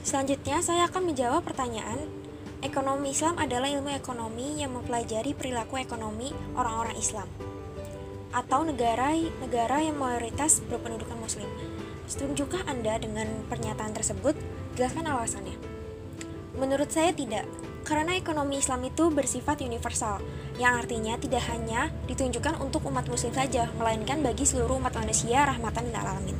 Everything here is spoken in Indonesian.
Selanjutnya, saya akan menjawab pertanyaan, ekonomi Islam adalah ilmu ekonomi yang mempelajari perilaku ekonomi orang-orang Islam atau negara-negara yang mayoritas berpendudukan muslim. Setujukah Anda dengan pernyataan tersebut? Jelaskan alasannya. Menurut saya tidak, karena ekonomi Islam itu bersifat universal, yang artinya tidak hanya ditunjukkan untuk umat muslim saja, melainkan bagi seluruh umat manusia rahmatan lil alamin.